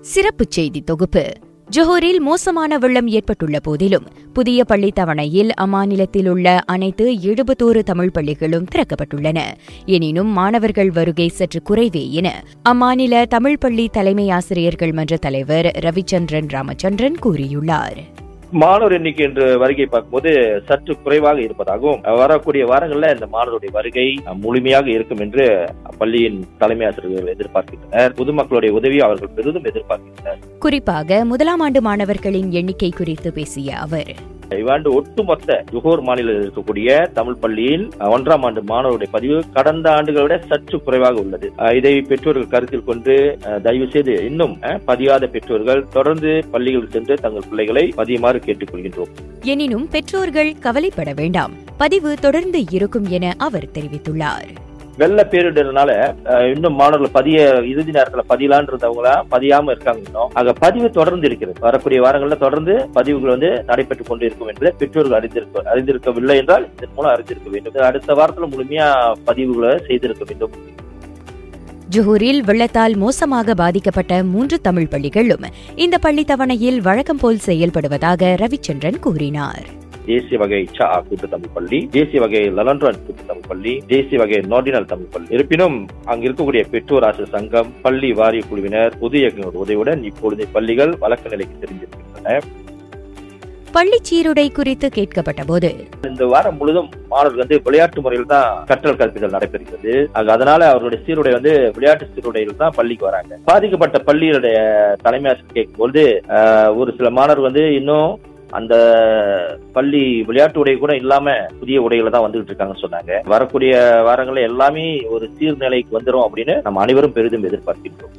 சிறப்புச் செய்தி தொகுப்பு. ஜொஹூரில் மோசமான வெள்ளம் ஏற்பட்டுள்ள போதிலும் புதிய பள்ளி தவணையில் அம்மாநிலத்தில் உள்ள அனைத்து எழுபத்தோரு தமிழ் பள்ளிகளும் திறக்கப்பட்டுள்ளன. எனினும் மாணவர்கள் வருகை சற்று குறைவே என அம்மாநில தமிழ் பள்ளி தலைமை ஆசிரியர்கள் மன்ற தலைவர் ரவிச்சந்திரன் ராமச்சந்திரன் கூறியுள்ளார். மாணவர் எண்ணிக்கை என்று வருகை பார்க்கும்போது சற்று குறைவாக இருப்பதாகவும் வரக்கூடிய வாரங்களில் இந்த மாணவருடைய வருகை முழுமையாக இருக்கும் என்று பள்ளியின் தலைமை ஆசிரியர்கள் எதிர்பார்க்கின்றனர். பொதுமக்களுடைய உதவியை அவர்கள் பெரிதும் எதிர்பார்க்கின்றனர். குறிப்பாக முதலாம் ஆண்டு மாணவர்களின் எண்ணிக்கை குறித்து பேசிய அவர் இவ்வாண்டு ஒட்டுமொத்த ஜுகோர் மாநிலத்தில் இருக்கக்கூடிய தமிழ் பள்ளியில் ஒன்றாம் ஆண்டு மாணவருடைய பதிவு கடந்த ஆண்டுகளை விட சற்று குறைவாக உள்ளது. இதை பெற்றோர்கள் கருத்தில் கொண்டு தயவு செய்து இன்னும் பதியாத பெற்றோர்கள் தொடர்ந்து பள்ளிகள் சென்று தங்கள் பிள்ளைகளை பதியுமாறு கேட்டுக்கொள்கின்றோம். எனினும் பெற்றோர்கள் கவலைப்பட வேண்டாம். பதிவு தொடர்ந்து இருக்கும் என அவர் தெரிவித்துள்ளார். வெள்ள பேரிடர்னால இன்னும் மாணவர்கள் பதிய இறுதி நேரத்துல பதியலான் இருந்தவங்களா பதியாம இருக்காங்க இன்னும். ஆக பதிவு தொடர்ந்து இருக்கிறது. வரக்கூடிய வாரங்கள்ல தொடர்ந்து பதிவுகள் வந்து நடைபெற்றுக் கொண்டு இருக்கும் என்பதை பெற்றோர்கள் அறிந்திருக்க அறிந்திருக்கவில்லை என்றால் இதன் மூலம் அறிந்திருக்க வேண்டும். அடுத்த வாரத்துல முழுமையா பதிவுகளை செய்திருக்க வேண்டும். ஜுஹூரில் வெள்ளத்தால் மோசமாக பாதிக்கப்பட்ட மூன்று தமிழ் பள்ளிகளும் இந்த பள்ளி தவணையில் வழக்கம் போல் செயல்படுவதாக ரவிச்சந்திரன் கூறினார். தேசிய வகை சா கூட்டு தமிழ் பள்ளி தேசிய வகை லலன்ரான் கூட்டு தமிழ் பள்ளி தேசிய வகை நோர்டினல் தமிழ் பள்ளி. இருப்பினும் அங்கு இருக்கக்கூடிய பெற்றோர் ஆசிரியர் சங்கம் பள்ளி வாரிய குழுவினர் பொது இயக்குநர் உதவியுடன் இப்பொழுது பள்ளிகள் வழக்கு நிலைக்கு தெரிஞ்சிருக்கின்றன பள்ளி சீருடை குறித்து கேட்கப்பட்ட போது இந்த வாரம் முழுதும் மாணவர்கள் வந்து விளையாட்டு முறையில் தான் கற்றல் கற்பித்தல் நடைபெறுகிறது. அதனால அவர்களுடைய சீருடை வந்து விளையாட்டு சீருடையில் தான் பள்ளிக்கு வராங்க. பாதிக்கப்பட்ட பள்ளிகளுடைய தலைமை ஆசிரியர் கேட்கும்போது ஒரு சில மாணவர் வந்து இன்னும் அந்த பள்ளி விளையாட்டு உடை கூட இல்லாம புதிய உடைகளை தான் வந்துகிட்டு இருக்காங்கன்னு சொன்னாங்க. வரக்கூடிய வாரங்களில் எல்லாமே ஒரு சீர்நிலைக்கு வந்துடும் அப்படின்னு நம்ம அனைவரும் பெரிதும் எதிர்பார்க்கின்றோம்.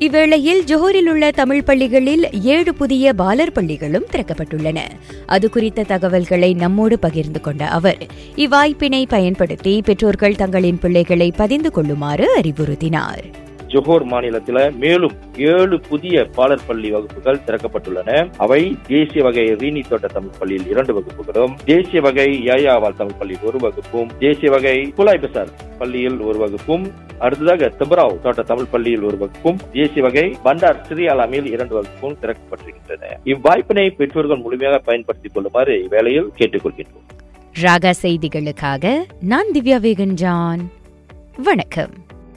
இவ்வேளையில் ஜோஹரில் உள்ள தமிழ் பள்ளிகளில் ஏழு புதிய பாலர் பள்ளிகளும் திறக்கப்பட்டுள்ளன. அது குறித்த தகவல்களை நம்மோடு பகிர்ந்து கொண்ட அவர் இவ்வாய்ப்பினை பயன்படுத்தி பெற்றோர்கள் தங்களின் பிள்ளைகளை பதிந்து கொள்ளுமாறு அறிவுறுத்தினார். ஜொஹோர் மாநிலத்தில் மேலும் ஏழு புதிய பாலர் பள்ளி வகுப்புகள் திறக்கப்பட்டுள்ளன. அவை தேசிய வகை ரீனி தோட்ட தமிழ் பள்ளியில் இரண்டு வகுப்புகளும் தேசிய வகை யாயாவால் தமிழ் பள்ளியில் ஒரு வகுப்பும் தேசிய வகை குலாய் பசார் பள்ளியில் ஒரு வகுப்பும் அடுத்ததாக திபராவ் தோட்ட தமிழ் பள்ளியில் ஒரு வகுப்பும் தேசிய வகை பண்டார் சிறியாலாமியில் இரண்டு வகுப்பும் திறக்கப்பட்டிருக்கின்றன. இவ்வாய்ப்பினை பெற்றோர்கள் முழுமையாக பயன்படுத்திக் கொள்ளுமாறு இவ்வேளையில் கேட்டுக்கொள்கின்றோம். ராகா செய்திகளுக்காக நான் திவ்யா வேகன் ஜான் வணக்கம்.